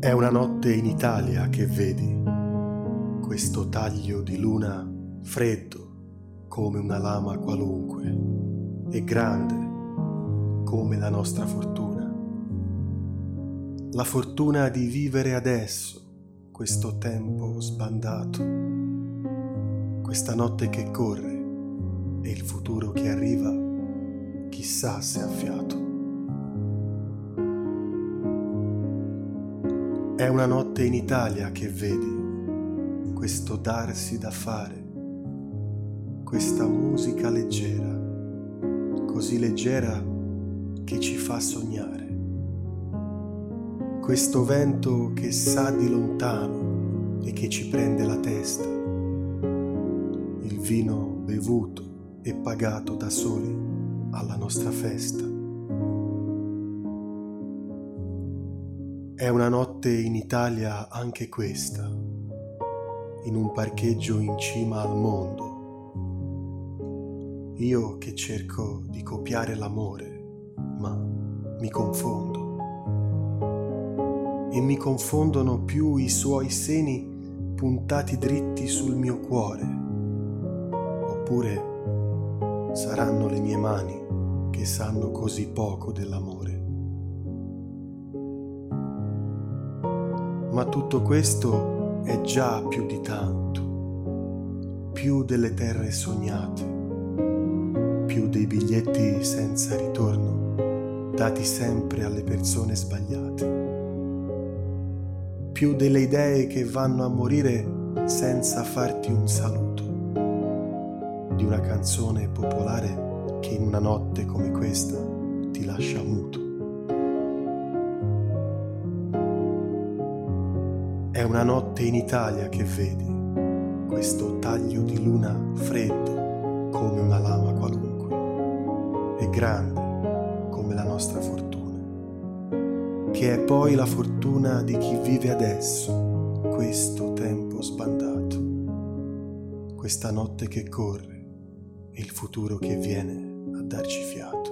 È una notte in Italia che vedi questo taglio di luna freddo come una lama qualunque e grande come la nostra fortuna. La fortuna di vivere adesso questo tempo sbandato, questa notte che corre e il futuro che arriva, chissà se ha fiato. È una notte in Italia che vedi questo darsi da fare, questa musica leggera, così leggera che ci fa sognare. Questo vento che sa di lontano e che ci prende la testa. Il vino bevuto e pagato da soli alla nostra festa. È una notte in Italia anche questa, in un parcheggio in cima al mondo. Io che cerco di copiare l'amore, ma mi confondo. E mi confondono più i suoi seni puntati dritti sul mio cuore, oppure saranno le mie mani che sanno così poco dell'amore. Ma tutto questo è già più di tanto, più delle terre sognate, più dei biglietti senza ritorno dati sempre alle persone sbagliate, più delle idee che vanno a morire senza farti un saluto, di una canzone popolare che in una notte come questa ti lascia muto. È una notte in Italia che vedi questo taglio di luna freddo come una lama qualunque e grande come la nostra fortuna, che è poi la fortuna di chi vive adesso questo tempo sbandato, questa notte che corre e il futuro che viene a darci fiato.